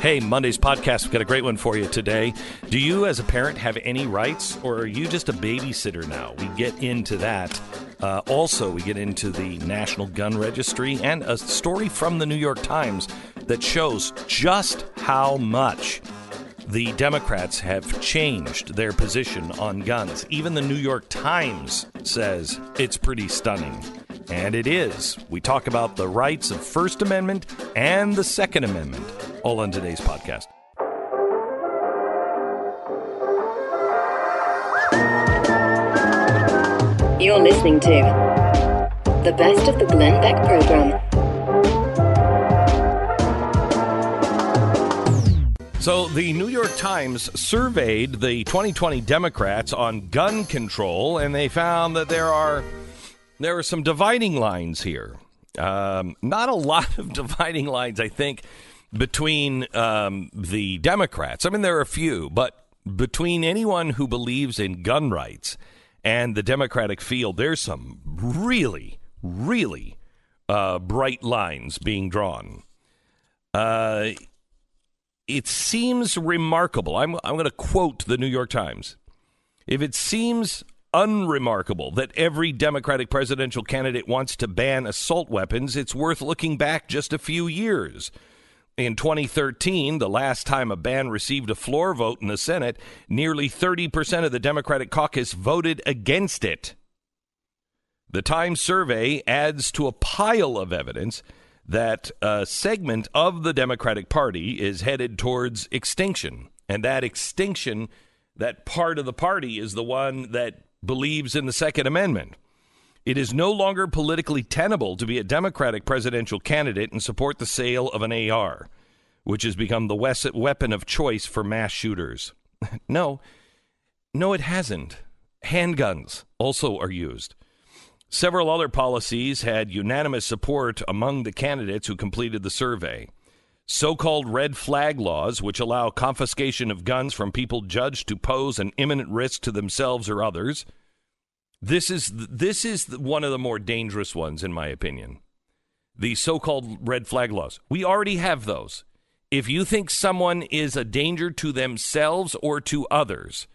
Hey, Monday's podcast, we've got a great one for you today. Do you, as a parent, have any rights, or are you just a babysitter now? We get into that. Uh, also, we get into the National Gun Registry and a story from the New York Times that shows just how much the Democrats have changed their position on guns. Even the New York Times says it's pretty stunning. And it is. We talk about the rights of First Amendment and the Second Amendment, all on today's podcast. You're listening to the best of the Glenn Beck program. So, the New York Times surveyed the 2020 Democrats on gun control, and they found that there are there are some dividing lines here. Um, not a lot of dividing lines, I think, between um, the Democrats. I mean, there are a few, but between anyone who believes in gun rights and the Democratic field, there's some really, really uh, bright lines being drawn. Uh, it seems remarkable. I'm, I'm going to quote the New York Times. If it seems unremarkable that every Democratic presidential candidate wants to ban assault weapons, it's worth looking back just a few years. In 2013, the last time a ban received a floor vote in the Senate, nearly 30% of the Democratic caucus voted against it. The Times survey adds to a pile of evidence that a segment of the Democratic Party is headed towards extinction. And that extinction, that part of the party, is the one that believes in the Second Amendment. It is no longer politically tenable to be a Democratic presidential candidate and support the sale of an AR, which has become the weapon of choice for mass shooters. no, no, it hasn't. Handguns also are used. Several other policies had unanimous support among the candidates who completed the survey. So called red flag laws, which allow confiscation of guns from people judged to pose an imminent risk to themselves or others. This is, this is one of the more dangerous ones, in my opinion. The so called red flag laws. We already have those. If you think someone is a danger to themselves or to others,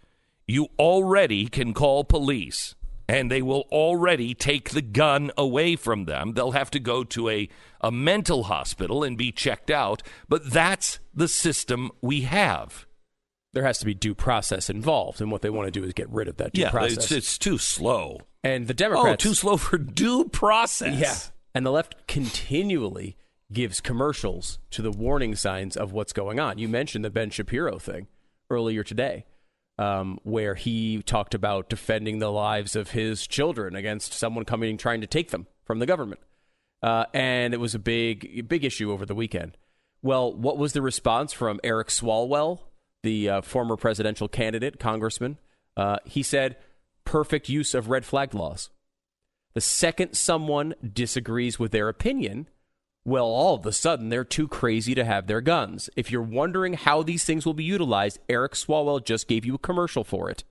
you already can call police and they will already take the gun away from them. They'll have to go to a, a mental hospital and be checked out, but that's the system we have. There has to be due process involved, and what they want to do is get rid of that due yeah, process. It's, it's too slow. And the Democrats. Oh, too slow for due process. Yeah. And the left continually gives commercials to the warning signs of what's going on. You mentioned the Ben Shapiro thing earlier today um, where he talked about defending the lives of his children against someone coming and trying to take them from the government. Uh, and it was a big, big issue over the weekend. Well, what was the response from Eric Swalwell, the uh, former presidential candidate, congressman? Uh, he said, perfect use of red flag laws. The second someone disagrees with their opinion, well, all of a sudden, they're too crazy to have their guns. If you're wondering how these things will be utilized, Eric Swalwell just gave you a commercial for it.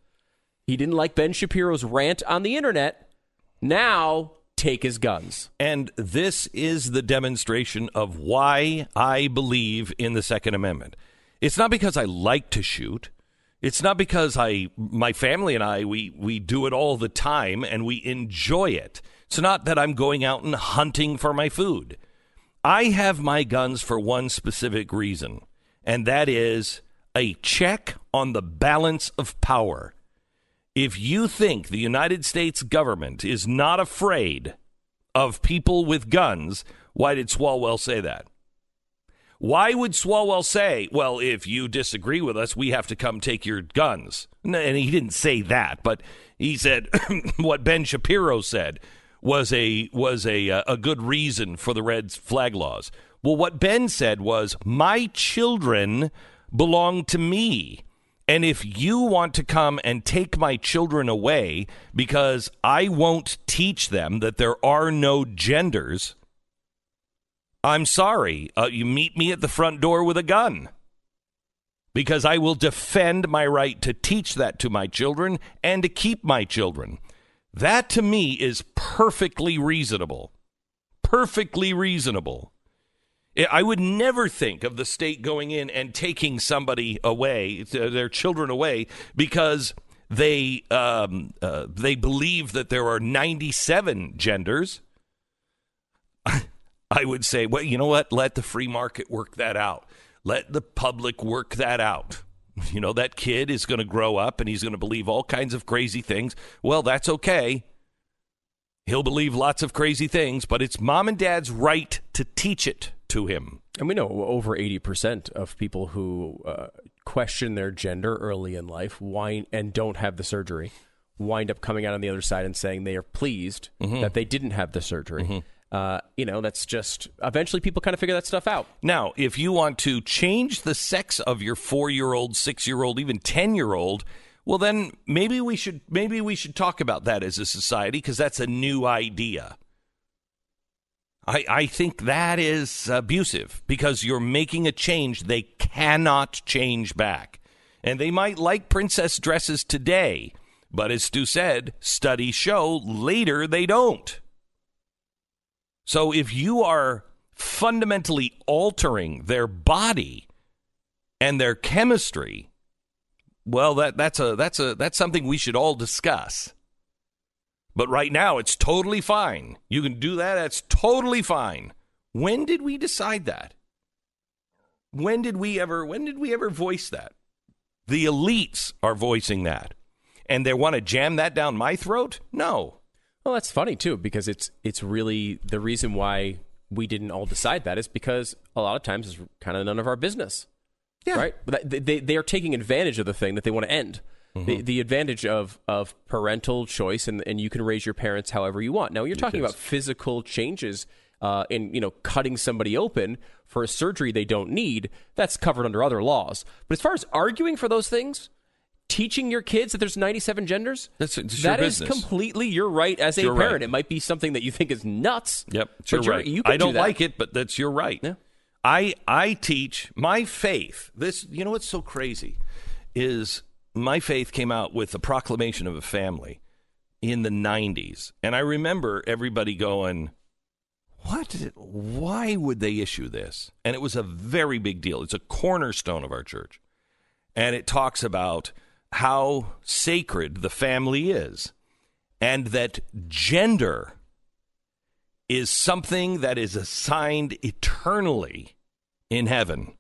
He didn't like Ben Shapiro's rant on the internet. Now, take his guns. And this is the demonstration of why I believe in the Second Amendment. It's not because I like to shoot. It's not because I my family and I we we do it all the time and we enjoy it. It's not that I'm going out and hunting for my food. I have my guns for one specific reason, and that is a check on the balance of power. If you think the United States government is not afraid of people with guns, why did Swalwell say that? Why would Swalwell say, well, if you disagree with us, we have to come take your guns? And he didn't say that, but he said what Ben Shapiro said was a was a uh, a good reason for the red flag laws. Well, what Ben said was, "My children belong to me." And if you want to come and take my children away because I won't teach them that there are no genders, I'm sorry. Uh, you meet me at the front door with a gun because I will defend my right to teach that to my children and to keep my children. That to me is perfectly reasonable. Perfectly reasonable. I would never think of the state going in and taking somebody away, their children away, because they um, uh, they believe that there are 97 genders. I would say, well, you know what? Let the free market work that out. Let the public work that out. You know, that kid is going to grow up and he's going to believe all kinds of crazy things. Well, that's okay. He'll believe lots of crazy things, but it's mom and dad's right to teach it to him. And we know over 80% of people who uh, question their gender early in life wind, and don't have the surgery wind up coming out on the other side and saying they are pleased mm-hmm. that they didn't have the surgery. Mm-hmm. Uh, you know, that's just eventually people kind of figure that stuff out. Now, if you want to change the sex of your four year old, six year old, even 10 year old, well, then maybe we should maybe we should talk about that as a society because that's a new idea. I, I think that is abusive because you're making a change they cannot change back. And they might like princess dresses today, but as Stu said, studies show later they don't. So if you are fundamentally altering their body and their chemistry, well, that, that's a that's a that's something we should all discuss. But right now, it's totally fine. You can do that. That's totally fine. When did we decide that? When did we ever? When did we ever voice that? The elites are voicing that, and they want to jam that down my throat. No. Well, that's funny too because it's it's really the reason why we didn't all decide that is because a lot of times it's kind of none of our business. Yeah. Right. They, they, they are taking advantage of the thing that they want to end. Mm-hmm. The, the advantage of, of parental choice and, and you can raise your parents however you want. Now, you're talking about physical changes uh, in you know cutting somebody open for a surgery they don't need. That's covered under other laws. But as far as arguing for those things, teaching your kids that there's 97 genders, that's, it's that is completely your right as a parent. Right. It might be something that you think is nuts. Yep, it's your right. You I don't do like it, but that's your right. Yeah. I I teach my faith. This you know what's so crazy is my faith came out with the proclamation of a family in the 90s. And I remember everybody going, what? Why would they issue this? And it was a very big deal. It's a cornerstone of our church. And it talks about how sacred the family is and that gender is something that is assigned eternally in heaven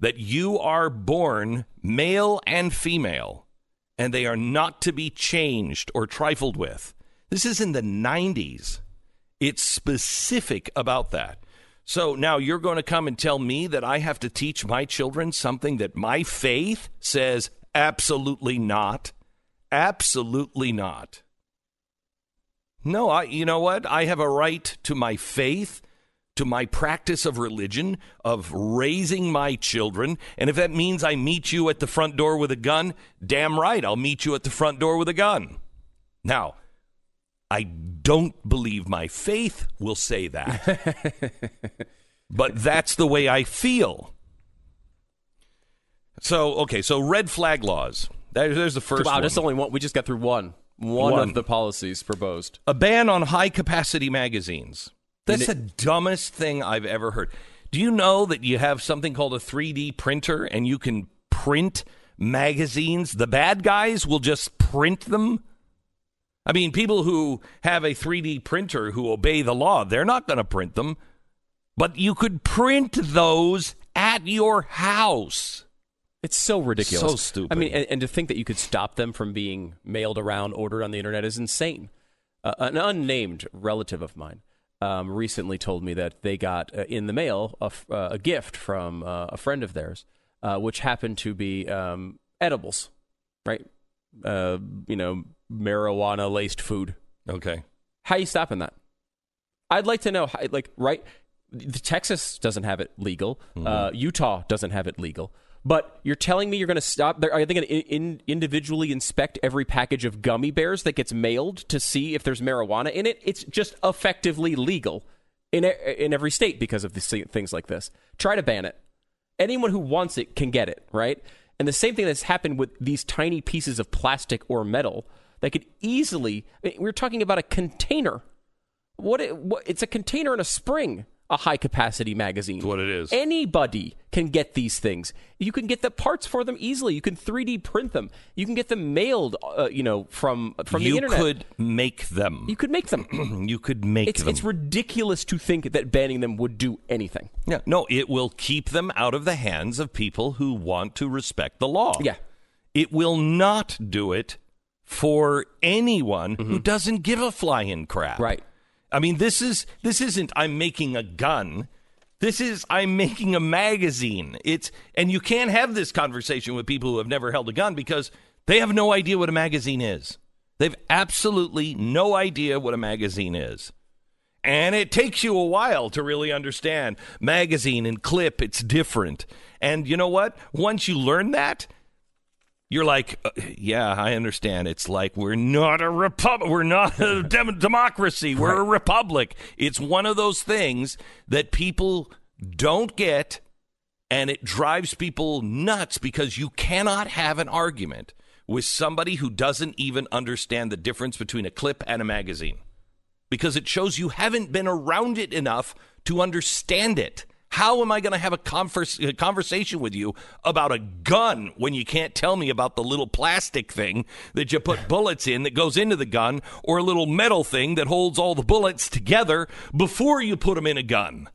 that you are born male and female, and they are not to be changed or trifled with. This is in the 90s. It's specific about that. So now you're going to come and tell me that I have to teach my children something that my faith says absolutely not. Absolutely not. No, I you know what? I have a right to my faith to my practice of religion, of raising my children. And if that means I meet you at the front door with a gun, damn right, I'll meet you at the front door with a gun. Now, I don't believe my faith will say that. but that's the way I feel. So, okay, so red flag laws. There's the first wow, one. That's only one. We just got through one. One, one. of the policies proposed. A ban on high capacity magazines. That's the dumbest thing I've ever heard. Do you know that you have something called a 3D printer and you can print magazines? The bad guys will just print them. I mean, people who have a 3D printer who obey the law, they're not going to print them. But you could print those at your house. It's so ridiculous. So stupid. I mean, and, and, to think that you could stop them from being mailed around, ordered on the internet is insane. Uh, an unnamed relative of mine um, recently told me that they got uh, in the mail a, uh, a gift from uh, a friend of theirs, uh, which happened to be um, edibles, right? Uh, you know, marijuana laced food. Okay. How you stopping that? I'd like to know, how, like, right? Texas doesn't have it legal. Mm-hmm. Uh, Utah doesn't have it legal. But you're telling me you're going to stop? Are they going to in, individually inspect every package of gummy bears that gets mailed to see if there's marijuana in it? It's just effectively legal in in every state because of things like this. Try to ban it. Anyone who wants it can get it, right? And the same thing that's happened with these tiny pieces of plastic or metal that could easily. Eh, we're talking about a container. What, it, what it's a container and a spring a high capacity magazine. what it is. Anybody can get these things. You can get the parts for them easily. You can 3D print them. You can get them mailed, uh, you know, from from you the internet. You could make them. you could make them. You could make it's them. it's ridiculous to think that banning them would do anything. yeah. No, it will keep them out of the hands of people who want to respect the law. Yeah. It will not do it for anyone who doesn't give a flying crap. Mm-hmm. Right. I mean, this is this isn't I'm making a gun. This is I'm making a magazine. It's and you can't have this conversation with people who have never held a gun because they have no idea what a magazine is. They've absolutely no idea what a magazine is. And it takes you a while to really understand magazine and clip, it's different. And you know what? Once you learn that, you're like, uh, yeah, I understand. It's like we're not a republic. We're not a dem- democracy. We're a republic. It's one of those things that people don't get, and it drives people nuts because you cannot have an argument with somebody who doesn't even understand the difference between a clip and a magazine because it shows you haven't been around it enough to understand it. How am I going to have a, converse, a conversation with you about a gun when you can't tell me about the little plastic thing that you put bullets in that goes into the gun or a little metal thing that holds all the bullets together before you put them in a gun?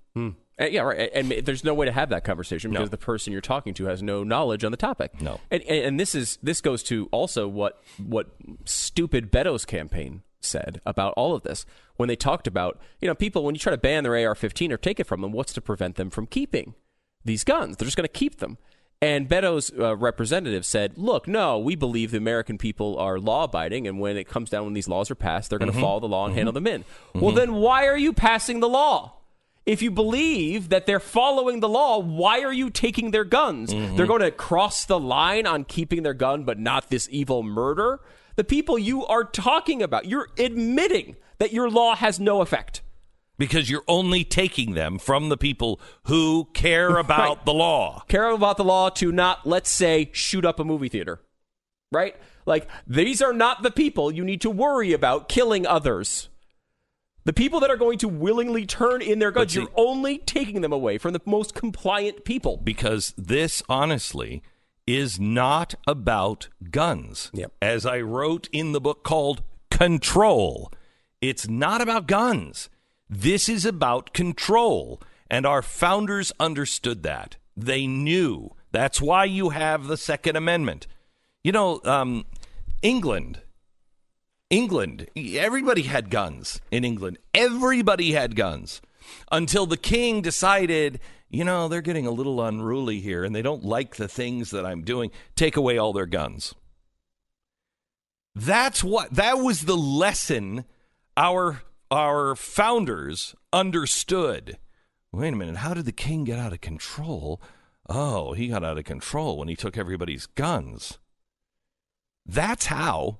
Uh, yeah, right. And and there's no way to have that conversation No. because the person you're talking to has no knowledge on the topic. No. And, and, and this is this goes to also what what stupid Beto's campaign said about all of this when they talked about you know people when you try to ban their AR-15 or take it from them, what's to prevent them from keeping these guns? They're just going to keep them. And Beto's uh, representative said, "Look, no, we believe the American people are law-abiding, and when it comes down when these laws are passed, they're going to mm-hmm. follow the law and mm-hmm. handle them in. Mm-hmm. Well, then why are you passing the law? If you believe that they're following the law, why are you taking their guns? They're going to cross the line on keeping their gun, but not this evil murder. The people you are talking about, you're admitting that your law has no effect. Because you're only taking them from the people who care about Right. the law. care about the law to not, let's say, shoot up a movie theater. Right? Like, these are not the people you need to worry about killing others. The people that are going to willingly turn in their guns, see- you're only taking them away from the most compliant people. because this honestly is not about guns. Yep. As I wrote in the book called Control, it's not about guns. This is about control. And our founders understood that. They knew. That's why you have the Second Amendment. You know, um, England. England, everybody had guns in England. Everybody had guns until the king decided, you know, they're getting a little unruly here and they don't like the things that I'm doing. Take away all their guns. That's what that was the lesson our our founders understood. Wait a minute, how did the king get out of control? Oh, he got out of control when he took everybody's guns. That's how.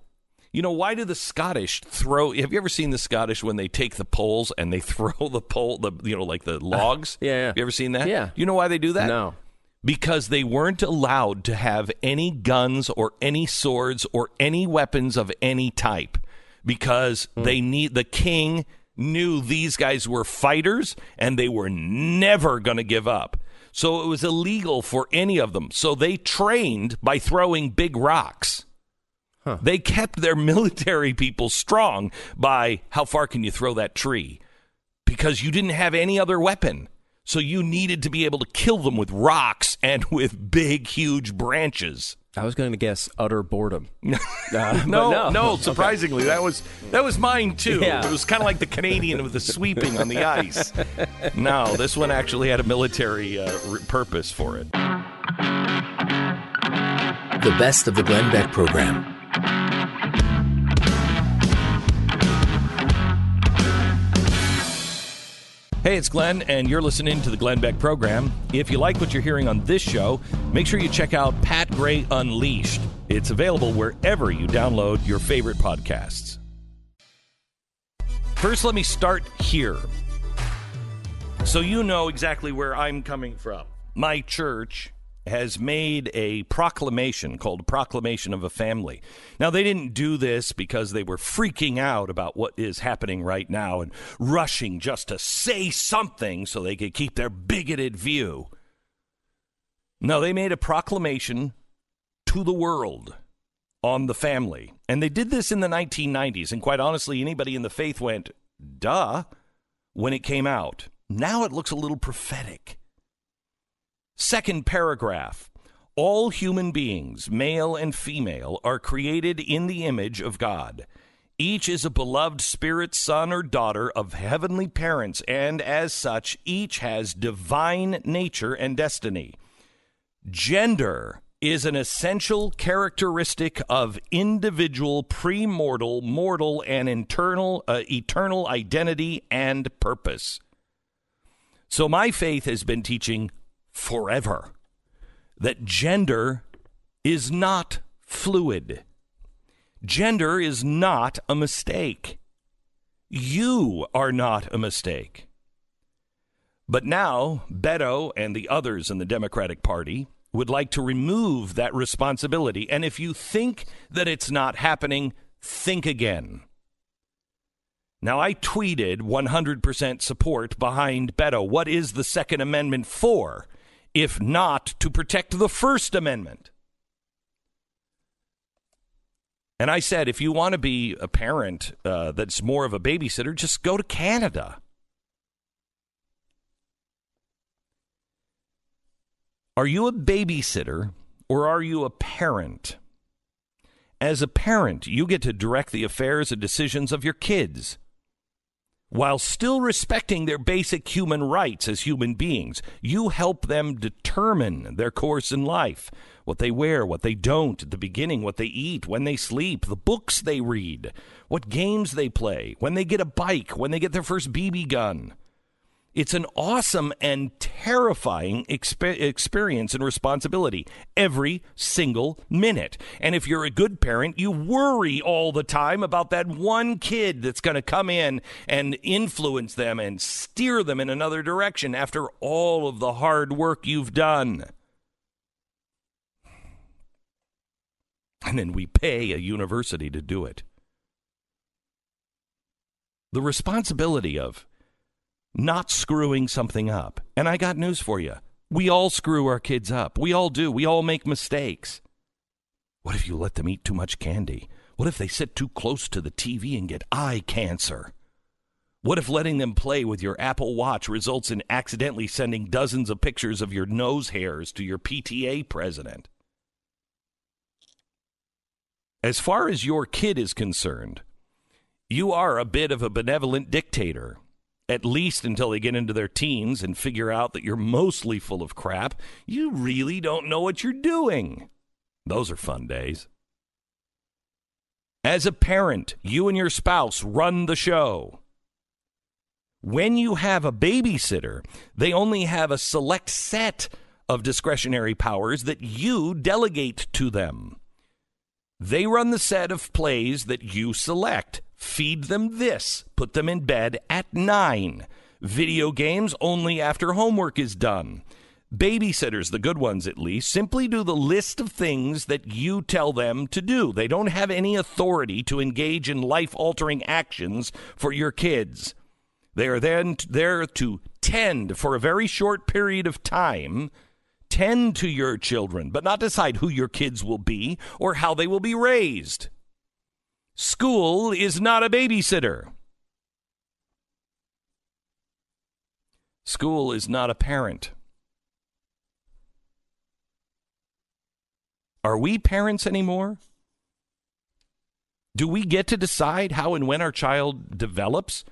You know, why do the Scottish throw? Have you ever seen the Scottish when they take the poles and they throw the pole, the you know, like the uh, logs? yeah, yeah. Have you ever seen that? Yeah. You know why they do that? No. Because they weren't allowed to have any guns or any swords or any weapons of any type. Because hmm. they need the king knew these guys were fighters and they were never going to give up. So it was illegal for any of them. So they trained by throwing big rocks. They kept their military people strong by how far can you throw that tree? Because you didn't have any other weapon. So you needed to be able to kill them with rocks and with big, huge branches. I was going to guess utter boredom. Uh, but No, no, Okay. surprisingly, that was that was mine too. Yeah. It was kind of like the Canadian with the sweeping on the ice. No, this one actually had a military uh, r- purpose for it. The best of the Glenn Beck program. Hey, it's Glenn, and you're listening to the Glenn Beck program. If you like what you're hearing on this show, make sure you check out Pat Gray Unleashed. It's available wherever you download your favorite podcasts. First, let me start here so you know exactly where I'm coming from. My church has made a proclamation called Proclamation of a Family. Now, they didn't do this because they were freaking out about what is happening right now and rushing just to say something so they could keep their bigoted view. No, they made a proclamation to the world on the family. And they did this in the 1990s. And quite honestly, anybody in the faith went, duh, when it came out. Now it looks a little prophetic. Second paragraph. All human beings, male and female, are created in the image of God. Each is a beloved spirit son or daughter of heavenly parents, and as such, each has divine nature and destiny. Gender is an essential characteristic of individual premortal, mortal, and internal, uh, eternal identity and purpose. So, my faith has been teaching forever that gender is not fluid. Gender is not a mistake. You are not a mistake. But now, Beto and the others in the Democratic Party would like to remove that responsibility. And if you think that it's not happening, think again. Now, I tweeted 100% support behind Beto. What is the Second Amendment for, if not to protect the First Amendment? And I said, if you want to be a parent uh, that's more of a babysitter, just go to Canada. Are you a babysitter or are you a parent? As a parent, you get to direct the affairs and decisions of your kids while still respecting their basic human rights as human beings. You help them determine their course in life what they wear, what they don't at the beginning, what they eat, when they sleep, the books they read, what games they play, when they get a bike, when they get their first BB gun. It's an awesome and terrifying exp- experience and responsibility every single minute. And if you're a good parent, you worry all the time about that one kid that's going to come in and influence them and steer them in another direction after all of the hard work you've done. And then we pay a university to do it. The responsibility of not screwing something up. And I got news for you. We all screw our kids up. We all do. We all make mistakes. What if you let them eat too much candy? What if they sit too close to the TV and get eye cancer? What if letting them play with your Apple Watch results in accidentally sending dozens of pictures of your nose hairs to your PTA president? As far as your kid is concerned, you are a bit of a benevolent dictator at least until they get into their teens and figure out that you're mostly full of crap, you really don't know what you're doing. Those are fun days. As a parent, you and your spouse run the show. When you have a babysitter, they only have a select set of discretionary powers that you delegate to them. They run the set of plays that you select. Feed them this. Put them in bed at 9. Video games only after homework is done. Babysitters, the good ones at least, simply do the list of things that you tell them to do. They don't have any authority to engage in life altering actions for your kids. They are then there to tend for a very short period of time tend to your children, but not decide who your kids will be or how they will be raised. School is not a babysitter. School is not a parent. Are we parents anymore? Do we get to decide how and when our child develops?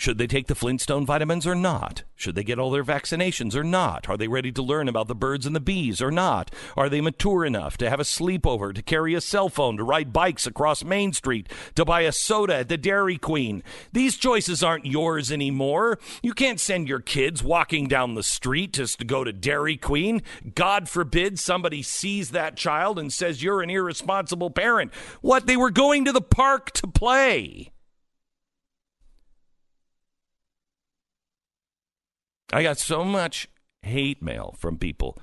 Should they take the Flintstone vitamins or not? Should they get all their vaccinations or not? Are they ready to learn about the birds and the bees or not? Are they mature enough to have a sleepover, to carry a cell phone, to ride bikes across Main Street, to buy a soda at the Dairy Queen? These choices aren't yours anymore. You can't send your kids walking down the street just to go to Dairy Queen. God forbid somebody sees that child and says you're an irresponsible parent. What? They were going to the park to play. I got so much hate mail from people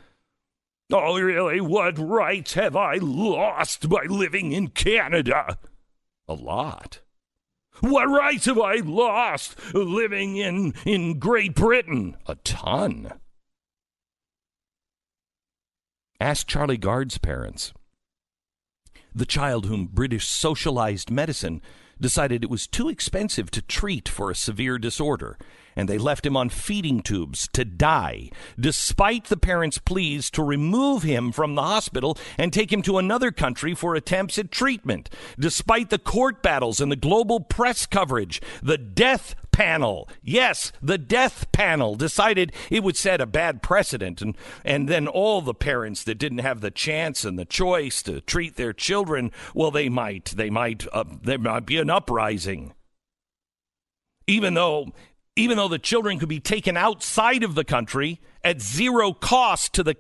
Oh, really? What rights have I lost by living in Canada? A lot. What rights have I lost living in, in Great Britain? A ton. Ask Charlie Gard's parents. The child whom British socialized medicine decided it was too expensive to treat for a severe disorder, and they left him on feeding tubes to die, despite the parents' pleas to remove him from the hospital and take him to another country for attempts at treatment. Despite the court battles and the global press coverage, the death panel, yes, the death panel decided it would set a bad precedent. And, and then all the parents that didn't have the chance and the choice to treat their children, well, they might, they might, uh, there might be an uprising. Even though, even though the children could be taken outside of the country at zero cost to the,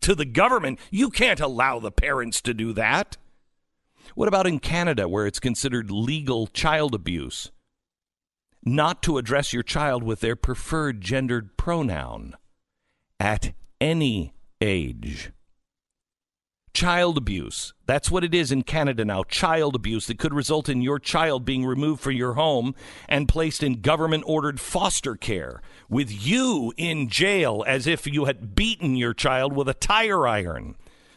to the government, you can't allow the parents to do that. What about in Canada, where it's considered legal child abuse? not to address your child with their preferred gendered pronoun at any age. Child abuse. That's what it is in Canada now. Child abuse that could result in your child being removed from your home and placed in government ordered foster care with you in jail as if you had beaten your child with a tire iron.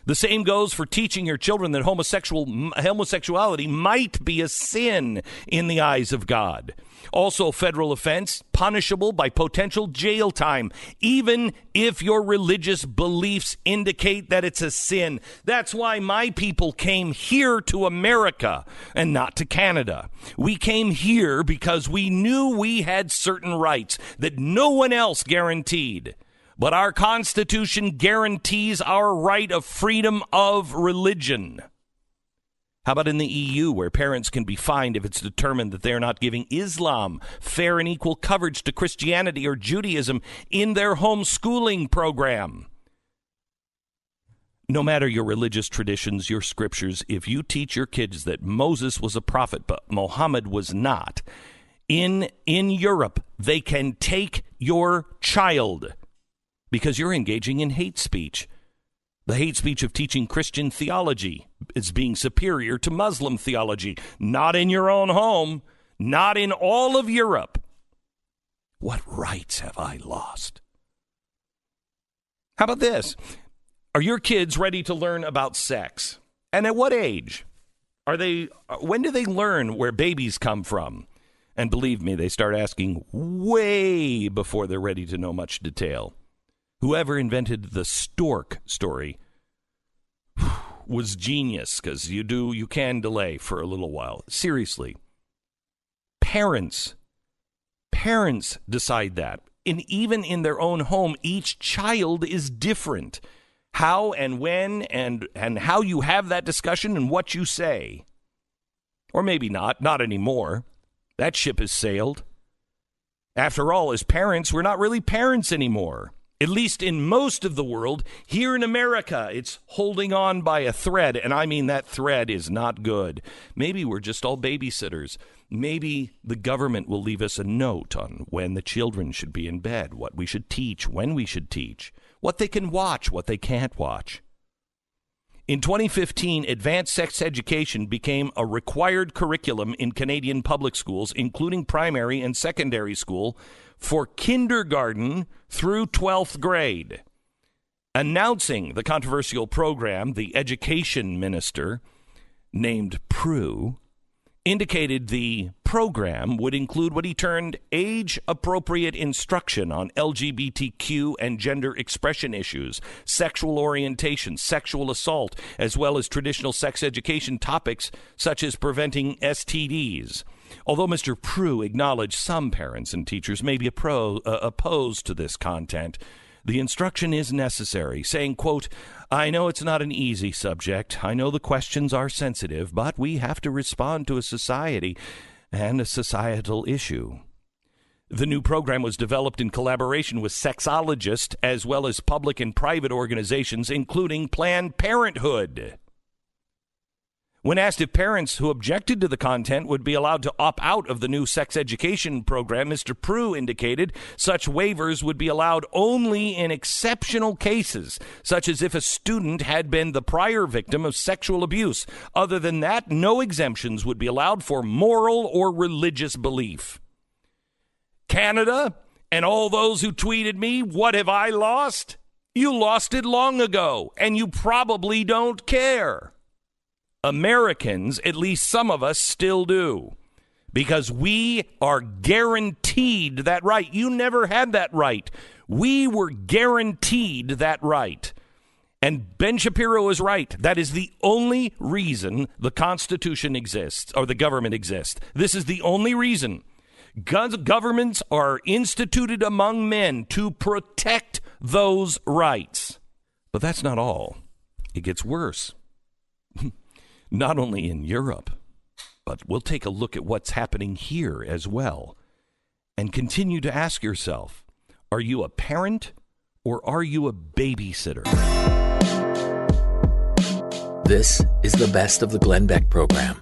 The same goes for teaching your children that homosexual homosexuality might be a sin in the eyes of God. Also, federal offense, punishable by potential jail time, even if your religious beliefs indicate that it's a sin. That's why my people came here to America and not to Canada. We came here because we knew we had certain rights that no one else guaranteed. But our Constitution guarantees our right of freedom of religion. How about in the EU, where parents can be fined if it's determined that they are not giving Islam fair and equal coverage to Christianity or Judaism in their homeschooling program? No matter your religious traditions, your scriptures, if you teach your kids that Moses was a prophet but Muhammad was not, in in Europe, they can take your child because you're engaging in hate speech. The hate speech of teaching Christian theology is being superior to Muslim theology. Not in your own home, not in all of Europe. What rights have I lost? How about this? Are your kids ready to learn about sex? And at what age? Are they when do they learn where babies come from? And believe me, they start asking way before they're ready to know much detail. Whoever invented the stork story was genius because you do you can delay for a little while. Seriously, parents, parents decide that, and even in their own home, each child is different. How and when and and how you have that discussion and what you say, or maybe not, not anymore. That ship has sailed. After all, as parents, we're not really parents anymore at least in most of the world. Here in America, it's holding on by a thread, and I mean that thread is not good. Maybe we're just all babysitters. Maybe the government will leave us a note on when the children should be in bed, what we should teach, when we should teach, what they can watch, what they can't watch. In 2015, advanced sex education became a required curriculum in Canadian public schools, including primary and secondary school, for kindergarten through 12th grade. Announcing the controversial program, the education minister, named Proulx, indicated the program would include what he termed age appropriate instruction on LGBTQ and gender expression issues, sexual orientation, sexual assault, as well as traditional sex education topics such as preventing STDs. Although Mr. Proulx acknowledged some parents and teachers may be uh, opposed to this content, the instruction is necessary, saying, quote, I know it's not an easy subject. I know the questions are sensitive, but we have to respond to a society and a societal issue. The new program was developed in collaboration with sexologists as well as public and private organizations, including Planned Parenthood. When asked if parents who objected to the content would be allowed to opt out of the new sex education program, Mr. Proulx indicated such waivers would be allowed only in exceptional cases, such as if a student had been the prior victim of sexual abuse. Other than that, no exemptions would be allowed for moral or religious belief. Canada and all those who tweeted me, what have I lost? You lost it long ago, and you probably don't care. Americans, at least some of us, still do. Because we are guaranteed that right. You never had that right. We were guaranteed that right. And Ben Shapiro is right. That is the only reason the Constitution exists or the government exists. This is the only reason. governments are instituted among men to protect those rights. But that's not all. It gets worse not only in Europe, but we'll take a look at what's happening here as well and continue to ask yourself are you a parent or are you a babysitter? This is the best of the Glenn Beck program.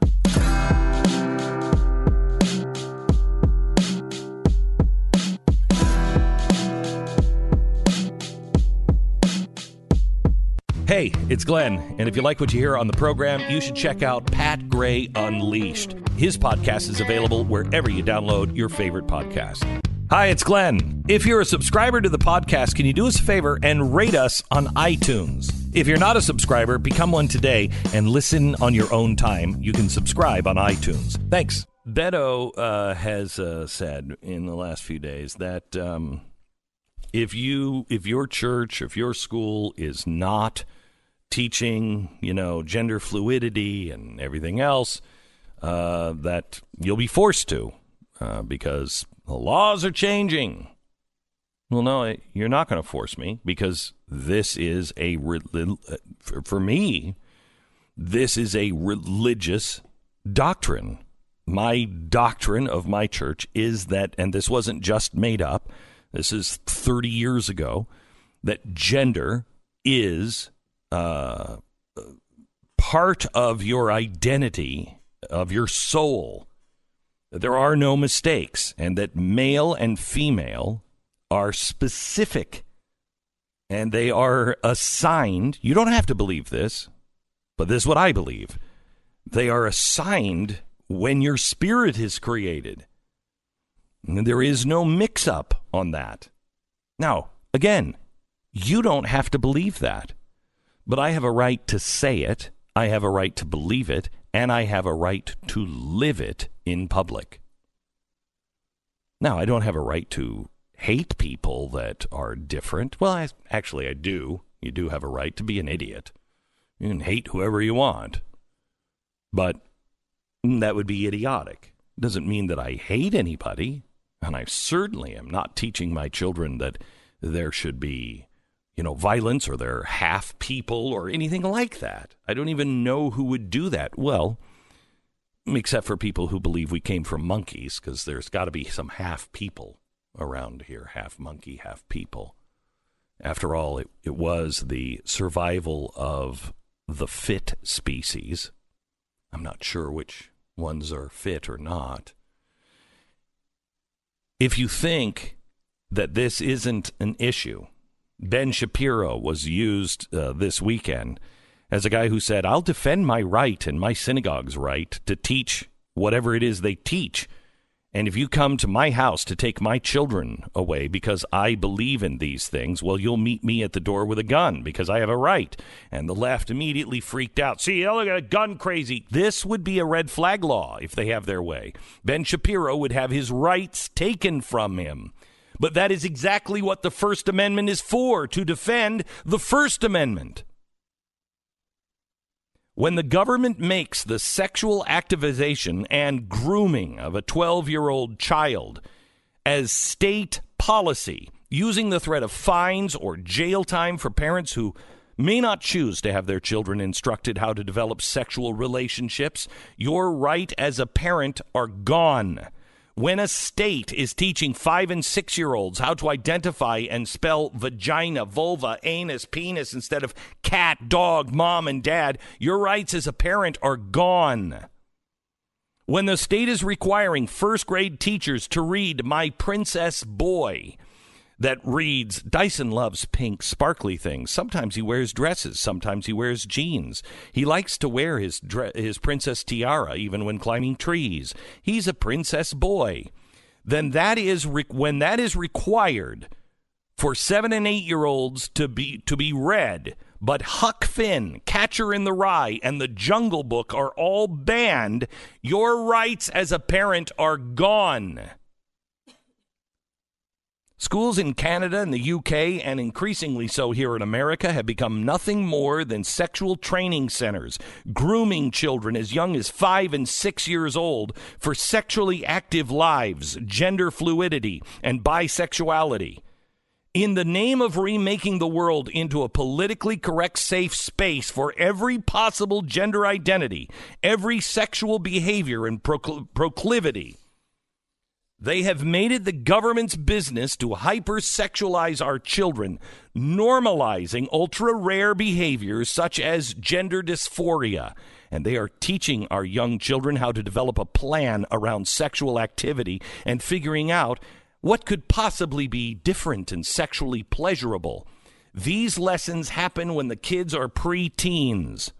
Hey, it's Glenn, and if you like what you hear on the program, you should check out Pat Gray Unleashed. His podcast is available wherever you download your favorite podcast. Hi, it's Glenn. If you're a subscriber to the podcast, can you do us a favor and rate us on iTunes? If you're not a subscriber, become one today and listen on your own time. You can subscribe on iTunes. Thanks. Beto uh, has uh, said in the last few days that um, if you, if your church, if your school is not teaching, you know, gender fluidity and everything else, uh, that you'll be forced to uh, because the laws are changing. Well, no, you're not going to force me because this is a, for me, this is a religious doctrine. My doctrine of my church is that, and this wasn't just made up, this is 30 years ago, that gender is uh, part of your identity, of your soul, that there are no mistakes, and that male and female are specific and they are assigned. You don't have to believe this, but this is what I believe. They are assigned when your spirit is created. And there is no mix up on that. Now, again, you don't have to believe that. But I have a right to say it, I have a right to believe it, and I have a right to live it in public. Now, I don't have a right to hate people that are different. Well, I, actually, I do. You do have a right to be an idiot. You can hate whoever you want. But that would be idiotic. Doesn't mean that I hate anybody. And I certainly am not teaching my children that there should be you know, violence or they're half people or anything like that. I don't even know who would do that. Well, except for people who believe we came from monkeys, because there's got to be some half people around here, half monkey, half people. After all, it, it was the survival of the fit species. I'm not sure which ones are fit or not. If you think that this isn't an issue, Ben Shapiro was used uh, this weekend as a guy who said, I'll defend my right and my synagogue's right to teach whatever it is they teach. And if you come to my house to take my children away because I believe in these things, well, you'll meet me at the door with a gun because I have a right. And the left immediately freaked out. See, look at a gun crazy. This would be a red flag law if they have their way. Ben Shapiro would have his rights taken from him. But that is exactly what the First Amendment is for to defend the First Amendment. When the government makes the sexual activization and grooming of a 12 year old child as state policy, using the threat of fines or jail time for parents who may not choose to have their children instructed how to develop sexual relationships, your right as a parent are gone When a state is teaching five and six year olds how to identify and spell vagina, vulva, anus, penis instead of cat, dog, mom, and dad, your rights as a parent are gone. When the state is requiring first grade teachers to read My Princess Boy, that reads Dyson loves pink, sparkly things. Sometimes he wears dresses, sometimes he wears jeans. He likes to wear his, dre- his princess tiara even when climbing trees. He's a princess boy. Then that is re- when that is required for seven and eight year olds to be to be read. But Huck Finn, Catcher in the Rye, and The Jungle Book are all banned. Your rights as a parent are gone. Schools in Canada and the UK, and increasingly so here in America, have become nothing more than sexual training centers, grooming children as young as five and six years old for sexually active lives, gender fluidity, and bisexuality. In the name of remaking the world into a politically correct safe space for every possible gender identity, every sexual behavior and procl- proclivity, they have made it the government's business to hypersexualize our children, normalizing ultra rare behaviors such as gender dysphoria. And they are teaching our young children how to develop a plan around sexual activity and figuring out what could possibly be different and sexually pleasurable. These lessons happen when the kids are pre-teens.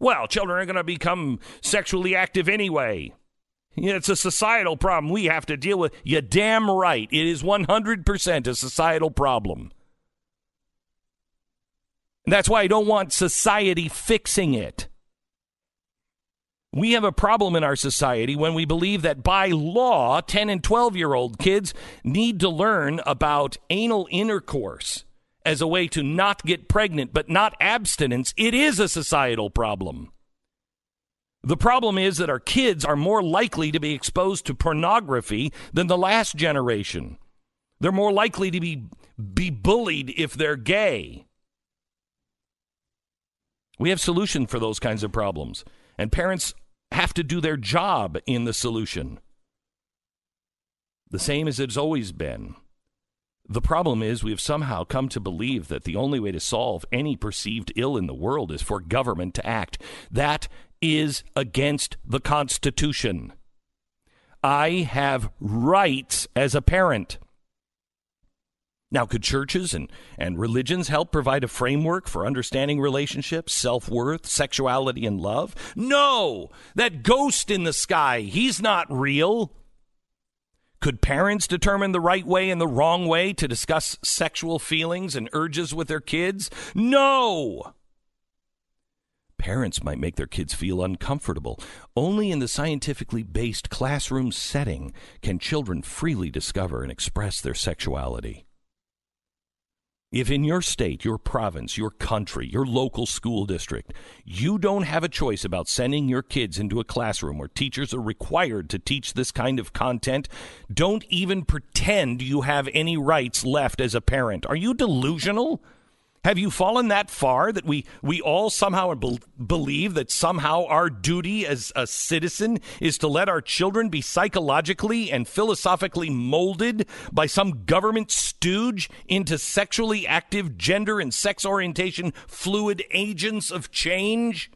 Well, children are going to become sexually active anyway. It's a societal problem we have to deal with. You damn right. It is 100% a societal problem. And that's why I don't want society fixing it. We have a problem in our society when we believe that by law, 10 and 12 year old kids need to learn about anal intercourse as a way to not get pregnant, but not abstinence. It is a societal problem. The problem is that our kids are more likely to be exposed to pornography than the last generation. They're more likely to be, be bullied if they're gay. We have solution for those kinds of problems, and parents have to do their job in the solution. The same as it's always been. The problem is we have somehow come to believe that the only way to solve any perceived ill in the world is for government to act. That is against the Constitution. I have rights as a parent. Now, could churches and, and religions help provide a framework for understanding relationships, self worth, sexuality, and love? No! That ghost in the sky, he's not real. Could parents determine the right way and the wrong way to discuss sexual feelings and urges with their kids? No! Parents might make their kids feel uncomfortable. Only in the scientifically based classroom setting can children freely discover and express their sexuality. If in your state, your province, your country, your local school district, you don't have a choice about sending your kids into a classroom where teachers are required to teach this kind of content, don't even pretend you have any rights left as a parent. Are you delusional? Have you fallen that far that we, we all somehow be- believe that somehow our duty as a citizen is to let our children be psychologically and philosophically molded by some government stooge into sexually active gender and sex orientation fluid agents of change?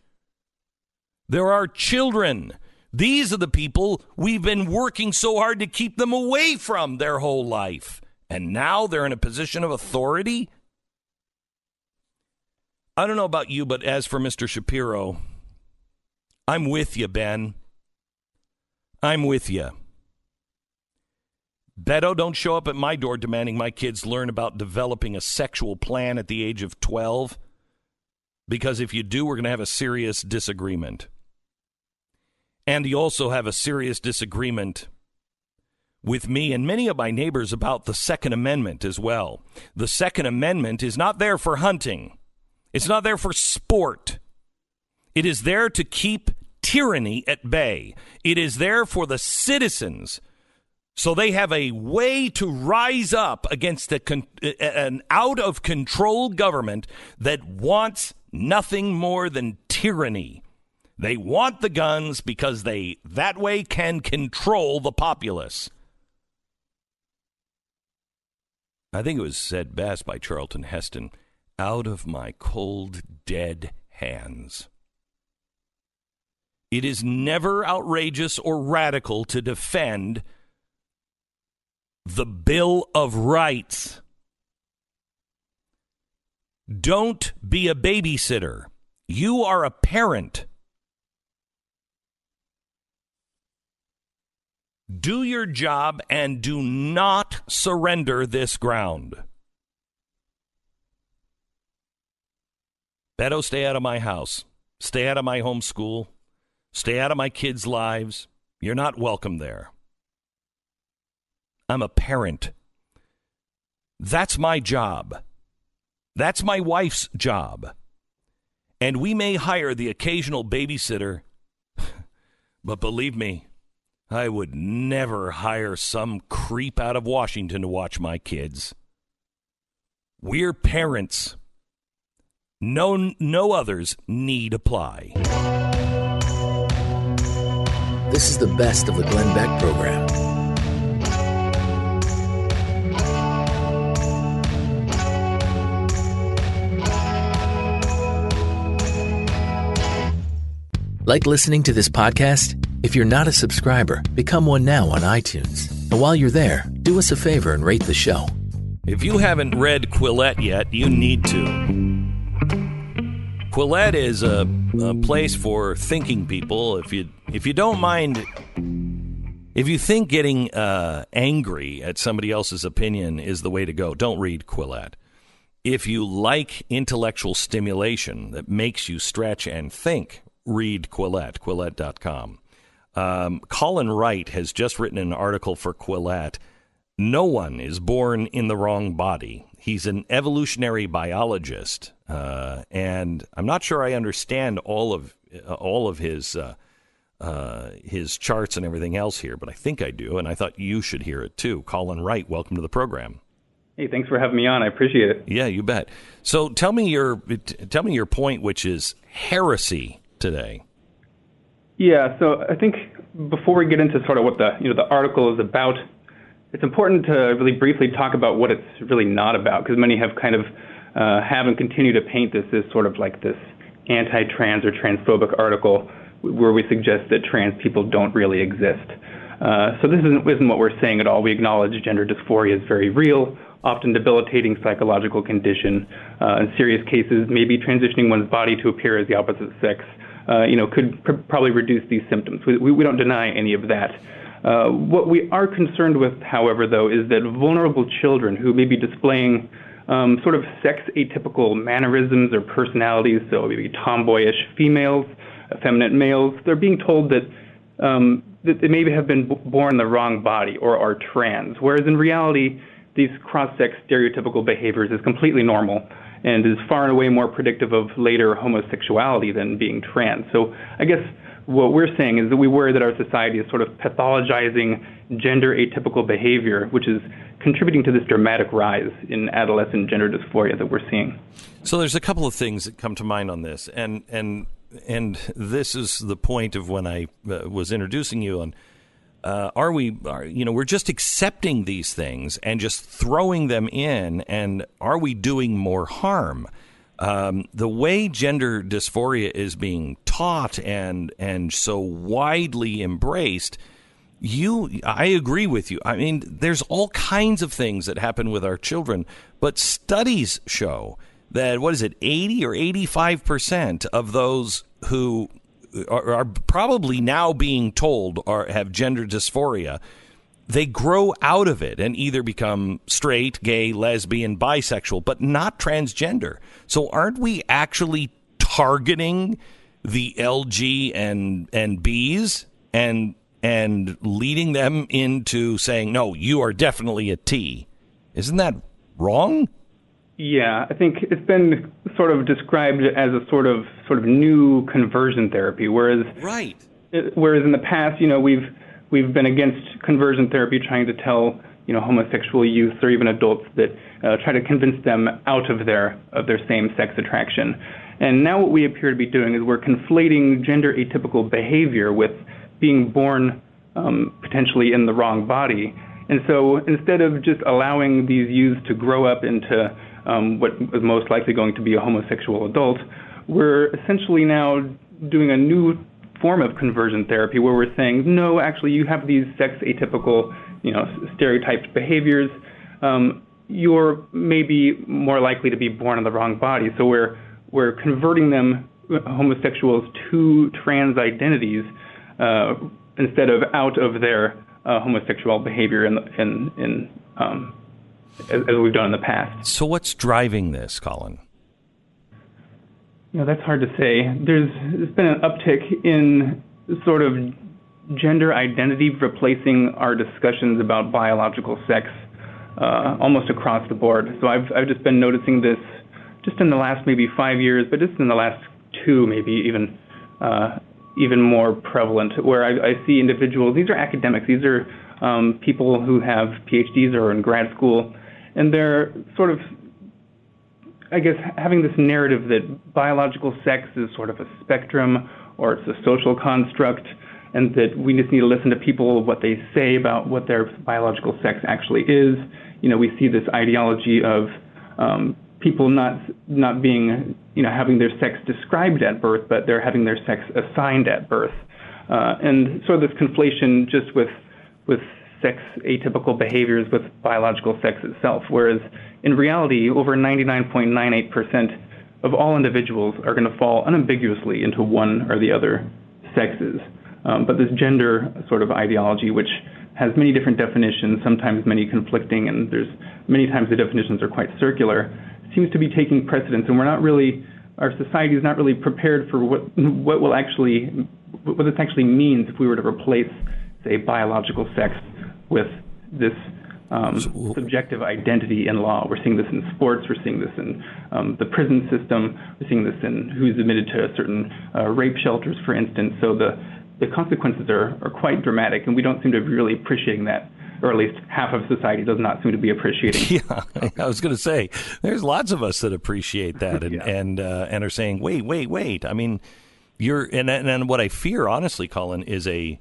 There are children. These are the people we've been working so hard to keep them away from their whole life. And now they're in a position of authority I don't know about you, but as for Mr. Shapiro, I'm with you, Ben. I'm with you. Beto, don't show up at my door demanding my kids learn about developing a sexual plan at the age of 12. Because if you do, we're going to have a serious disagreement. And you also have a serious disagreement with me and many of my neighbors about the Second Amendment as well. The Second Amendment is not there for hunting. It's not there for sport. It is there to keep tyranny at bay. It is there for the citizens so they have a way to rise up against con- an out of control government that wants nothing more than tyranny. They want the guns because they that way can control the populace. I think it was said best by Charlton Heston out of my cold, dead hands. It is never outrageous or radical to defend the Bill of Rights. Don't be a babysitter. You are a parent. Do your job and do not surrender this ground. Beto, stay out of my house. Stay out of my home school. Stay out of my kids' lives. You're not welcome there. I'm a parent. That's my job. That's my wife's job. And we may hire the occasional babysitter, but believe me, I would never hire some creep out of Washington to watch my kids. We're parents. No, no others need apply. This is the best of the Glenn Beck program. Like listening to this podcast? If you're not a subscriber, become one now on iTunes. And while you're there, do us a favor and rate the show. If you haven't read Quillette yet, you need to. Quillette is a, a place for thinking people. If you if you don't mind, if you think getting uh, angry at somebody else's opinion is the way to go, don't read Quillette. If you like intellectual stimulation that makes you stretch and think, read Quillette, Quillette.com. Um, Colin Wright has just written an article for Quillette. No one is born in the wrong body. He's an evolutionary biologist, uh, and I'm not sure I understand all of uh, all of his uh, uh, his charts and everything else here, but I think I do, and I thought you should hear it too. Colin Wright, welcome to the program. Hey, thanks for having me on. I appreciate it. Yeah, you bet. So tell me your tell me your point, which is heresy today. Yeah, so I think before we get into sort of what the you know the article is about, it's important to really briefly talk about what it's really not about, because many have kind of uh, have and continue to paint this as sort of like this anti-trans or transphobic article where we suggest that trans people don't really exist. Uh, so this isn't, isn't what we're saying at all. We acknowledge gender dysphoria is very real, often debilitating psychological condition. Uh, in serious cases, maybe transitioning one's body to appear as the opposite sex uh, you know, could pr- probably reduce these symptoms. We, we, don't deny any of that. Uh, what we are concerned with, however, though, is that vulnerable children who may be displaying um, sort of sex atypical mannerisms or personalities, so maybe tomboyish females, effeminate males, they're being told that um, that they maybe have been b- born the wrong body or are trans, whereas in reality, these cross-sex stereotypical behaviors is completely normal and is far and away more predictive of later homosexuality than being trans. So I guess what we're saying is that we worry that our society is sort of pathologizing gender atypical behavior, which is contributing to this dramatic rise in adolescent gender dysphoria that we're seeing. So there's a couple of things that come to mind on this, and and and this is the point of when I uh, was introducing you on uh, are we are, you know we're just accepting these things and just throwing them in and are we doing more harm um, the way gender dysphoria is being taught and and so widely embraced you I agree with you I mean there's all kinds of things that happen with our children but studies show that what is it 80 or 85 percent of those who are, are probably now being told or have gender dysphoria they grow out of it and either become straight, gay, lesbian, bisexual, but not transgender. So aren't we actually targeting the LG and and Bs and and leading them into saying, no, you are definitely a T? Isn't that wrong? Yeah, I think it's been sort of described as a sort of sort of new conversion therapy, whereas right. Whereas in the past, you know, we've we've been against conversion therapy, trying to tell you know homosexual youth or even adults that uh, try to convince them out of their of their same sex attraction. And now what we appear to be doing is we're conflating gender atypical behavior with being born um, potentially in the wrong body. And so instead of just allowing these youths to grow up into um, what is most likely going to be a homosexual adult, we're essentially now doing a new form of conversion therapy where we're saying, no, actually, you have these sex atypical, you know, stereotyped behaviors. Um, you're maybe more likely to be born in the wrong body. So we're we're converting them homosexuals to trans identities uh, instead of out of their uh, homosexual behavior in in, in um, as, as, we've done in the past. So what's driving this, Colin? You know, that's hard to say. There's, there's been an uptick in sort of gender identity replacing our discussions about biological sex uh, almost across the board. So I've I've just been noticing this just in the last maybe five years, but just in the last two, maybe even uh, even more prevalent, where I, I, see individuals. These are academics. These are um, people who have PhDs or in grad school, and they're sort of, I guess, having this narrative that biological sex is sort of a spectrum or it's a social construct, and that we just need to listen to people what they say about what their biological sex actually is. You know, we see this ideology of um, people not not being you know having their sex described at birth, but they're having their sex assigned at birth, uh, and sort of this conflation just with with sex atypical behaviors with biological sex itself. Whereas in reality, over 99.98% of all individuals are going to fall unambiguously into one or the other sexes. Um, but this gender sort of ideology, which has many different definitions, sometimes many conflicting, and there's many times the definitions are quite circular seems to be taking precedence, and we're not really, our society is not really prepared for what what will actually, what this actually means if we were to replace, say, biological sex with this um, subjective identity in law. We're seeing this in sports. We're seeing this in um, the prison system. We're seeing this in who's admitted to certain uh, rape shelters, for instance. So the the consequences are, are quite dramatic, and we don't seem to be really appreciating that or at least half of society does not seem to be appreciating. Yeah, I was going to say there's lots of us that appreciate that and yeah. and uh, and are saying, wait, wait, wait. I mean, you're and and what I fear, honestly, Colin, is a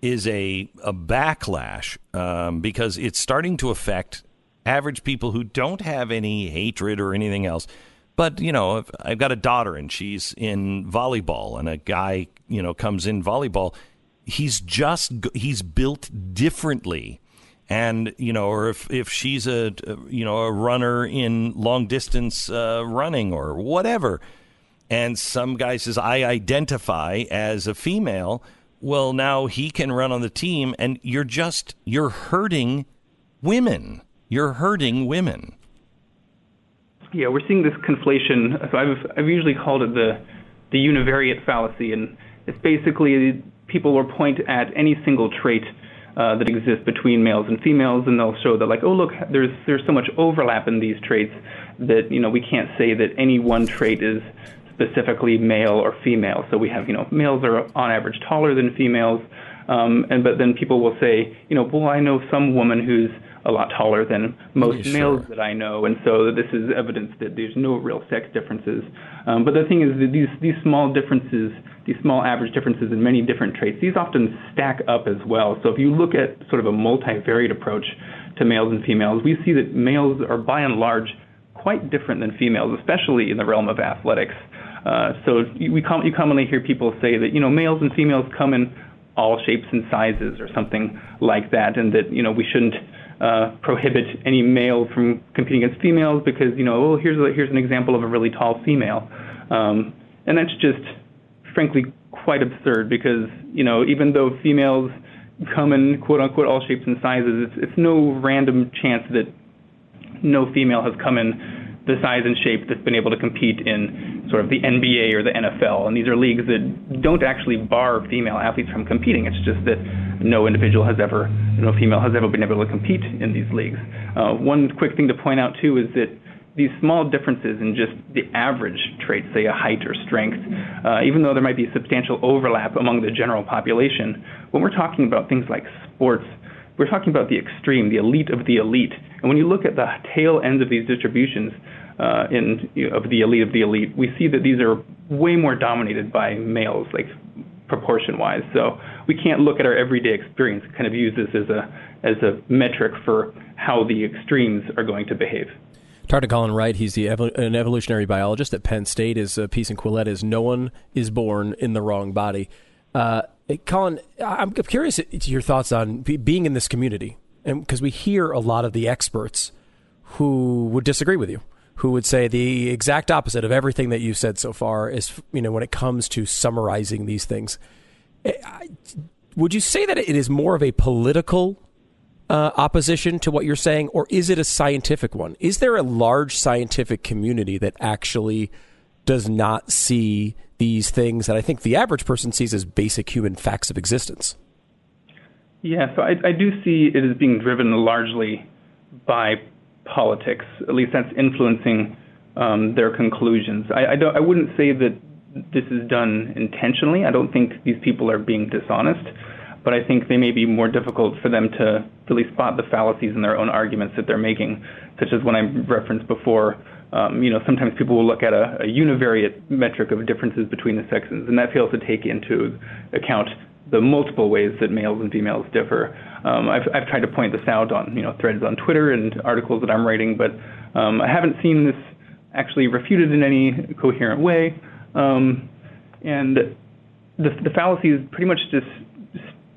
is a a backlash um, because it's starting to affect average people who don't have any hatred or anything else. But you know, I've got a daughter and she's in volleyball, and a guy you know comes in volleyball. He's just he's built differently and you know, or if if she's a you know a runner in long distance uh, running or whatever, and some guy says I identify as a female, well now he can run on the team, and you're just you're hurting women. You're hurting women. Yeah, we're seeing this conflation. I've I've usually called it the the univariate fallacy, and it's basically people will point at any single trait uh, that exists between males and females, and they'll show that like, oh look, there's there's so much overlap in these traits that you know we can't say that any one trait is specifically male or female. So we have you know males are on average taller than females, um, and but then people will say you know well I know some woman who's a lot taller than most yeah, males that I know, and so this is evidence that there's no real sex differences. Um, but the thing is that these these small differences, these small average differences in many different traits, these often stack up as well. So if you look at sort of a multivariate approach to males and females, we see that males are by and large quite different than females, especially in the realm of athletics. Uh, so we com- you commonly hear people say that you know males and females come in all shapes and sizes or something like that, and that you know we shouldn't uh, prohibit any male from competing against females because you know, oh, here's a, here's an example of a really tall female, um, and that's just frankly quite absurd because you know even though females come in quote unquote all shapes and sizes, it's it's no random chance that no female has come in the size and shape that's been able to compete in sort of the NBA or the NFL. And these are leagues that don't actually bar female athletes from competing. It's just that no individual has ever, no female has ever been able to compete in these leagues. Uh, one quick thing to point out too is that these small differences in just the average traits, say a height or strength, uh, even though there might be substantial overlap among the general population, when we're talking about things like sports, we're talking about the extreme, the elite of the elite. And when you look at the tail ends of these distributions, uh, in you know, of the elite of the elite, we see that these are way more dominated by males, like proportion wise. So we can't look at our everyday experience kind of use this as a as a metric for how the extremes are going to behave. Talked to Colin Wright. He's the an evolutionary biologist at Penn State. His uh, piece in Quillette is "No one is born in the wrong body." Uh, Colin, I'm curious to your thoughts on being in this community, and because we hear a lot of the experts who would disagree with you, who would say the exact opposite of everything that you've said so far is, you know, when it comes to summarizing these things. Would you say that it is more of a political uh, opposition to what you're saying, or is it a scientific one? Is there a large scientific community that actually does not see these things that I think the average person sees as basic human facts of existence? Yeah, so I, I do see it as being driven largely by politics. At least that's influencing um, their conclusions. I, I, don't, I wouldn't say that this is done intentionally. I don't think these people are being dishonest but I think they may be more difficult for them to really spot the fallacies in their own arguments that they're making, such as when I referenced before. Um, you know, sometimes people will look at a, a univariate metric of differences between the sexes, and that fails to take into account the multiple ways that males and females differ. Um, I've, I've tried to point this out on you know threads on Twitter and articles that I'm writing, but um, I haven't seen this actually refuted in any coherent way. Um, and the, the fallacies pretty much just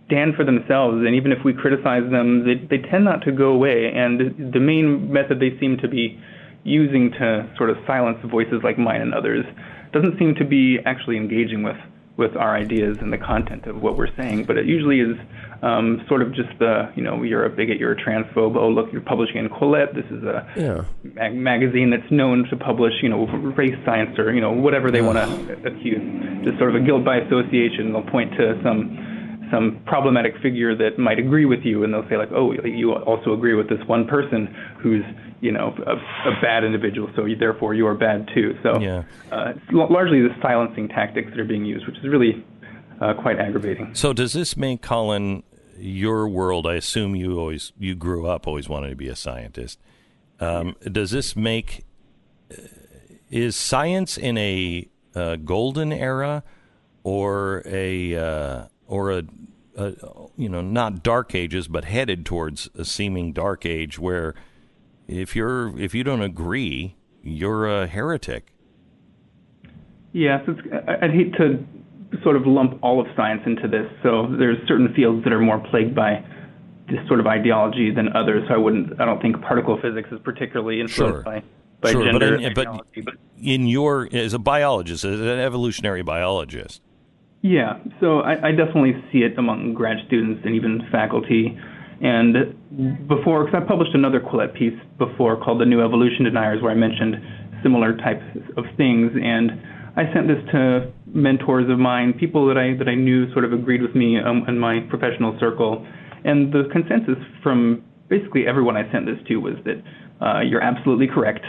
stand for themselves, and even if we criticize them, they, they tend not to go away. And the main method they seem to be using to sort of silence voices like mine and others doesn't seem to be actually engaging with with our ideas and the content of what we're saying, but it usually is um, sort of just the, you know, you're a bigot, you're a transphobe. Oh, look, you're publishing in Quillette. This is a yeah. mag- magazine that's known to publish, you know, race science or, you know, whatever they want to accuse. Just sort of a guilt by association. They'll point to some some problematic figure that might agree with you, and they'll say like, "Oh, you also agree with this one person who's you know a, a bad individual, so you, therefore you are bad too." So yeah. uh, it's largely the silencing tactics that are being used, which is really uh, quite aggravating. So does this make Colin your world? I assume you always you grew up always wanting to be a scientist. Um, does this make uh, is science in a uh, golden era or a uh, or a, a, you know not dark ages but headed towards a seeming dark age where if you're if you don't agree you're a heretic yes i'd hate to sort of lump all of science into this so there's certain fields that are more plagued by this sort of ideology than others so i wouldn't i don't think particle physics is particularly influenced sure. by by sure, gender but in, but in your as a biologist as an evolutionary biologist yeah, so I, I definitely see it among grad students and even faculty. And before, because I published another Quillette piece before called The New Evolution Deniers, where I mentioned similar types of things. And I sent this to mentors of mine, people that I that I knew sort of agreed with me um, in my professional circle. And the consensus from basically everyone I sent this to was that uh, you're absolutely correct,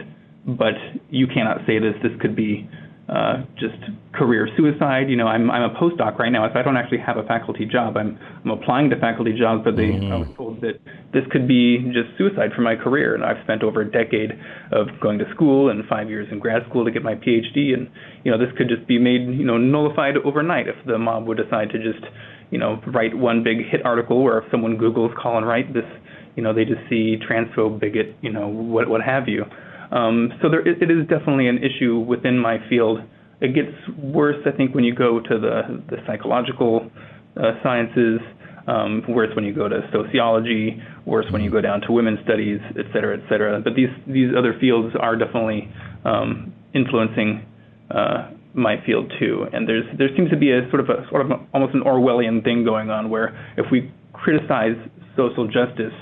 but you cannot say this. This could be uh, just career suicide. You know, I'm I'm a postdoc right now, so I don't actually have a faculty job. I'm I'm applying to faculty jobs, but they mm-hmm. I was told that this could be just suicide for my career. And I've spent over a decade of going to school and five years in grad school to get my PhD, and you know, this could just be made you know nullified overnight if the mob would decide to just you know write one big hit article where if someone Google's Colin Wright, this you know they just see transphobe, bigot, you know what what have you. Um, so there, it, it is definitely an issue within my field. It gets worse, I think, when you go to the, the psychological uh, sciences, um, worse when you go to sociology, worse when you go down to women's studies, et cetera, et cetera. But these, these other fields are definitely um, influencing uh, my field too. And there's, there seems to be a sort of a sort of a, almost an Orwellian thing going on where if we criticize social justice,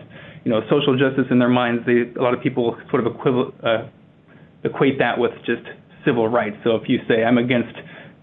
you know, social justice in their minds, they, a lot of people sort of equival, uh, equate that with just civil rights. So if you say I'm against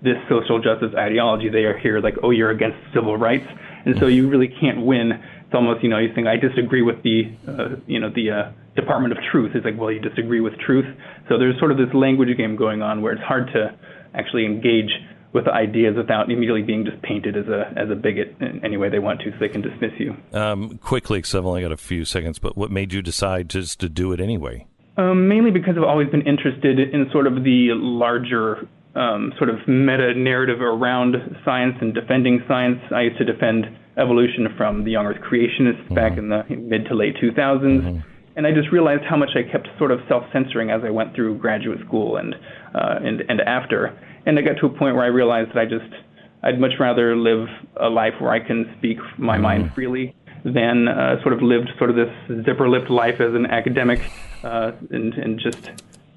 this social justice ideology, they are here like, oh, you're against civil rights, and so you really can't win. It's almost, you know, you think I disagree with the, uh, you know, the uh, Department of Truth. It's like, well, you disagree with truth. So there's sort of this language game going on where it's hard to actually engage with ideas without immediately being just painted as a as a bigot in any way they want to, so they can dismiss you. Um, quickly, because I've only got a few seconds. But what made you decide just to do it anyway? Um, mainly because I've always been interested in sort of the larger um, sort of meta narrative around science and defending science. I used to defend evolution from the young Earth creationists mm-hmm. back in the mid to late 2000s. Mm-hmm. And I just realized how much I kept sort of self-censoring as I went through graduate school and uh, and and after. And I got to a point where I realized that I just I'd much rather live a life where I can speak my mm-hmm. mind freely than uh, sort of lived sort of this zipper-lipped life as an academic uh, and and just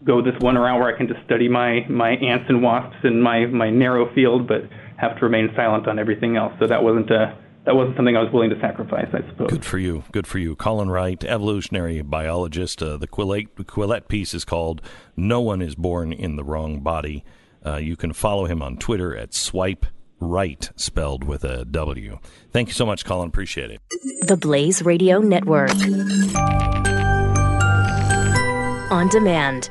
go this one route where I can just study my my ants and wasps in my my narrow field, but have to remain silent on everything else. So that wasn't a that wasn't something I was willing to sacrifice, I suppose. Good for you. Good for you. Colin Wright, evolutionary biologist. Uh, the Quillette, Quillette piece is called No One is Born in the Wrong Body. Uh, you can follow him on Twitter at Swipe Wright, spelled with a W. Thank you so much, Colin. Appreciate it. The Blaze Radio Network. On demand.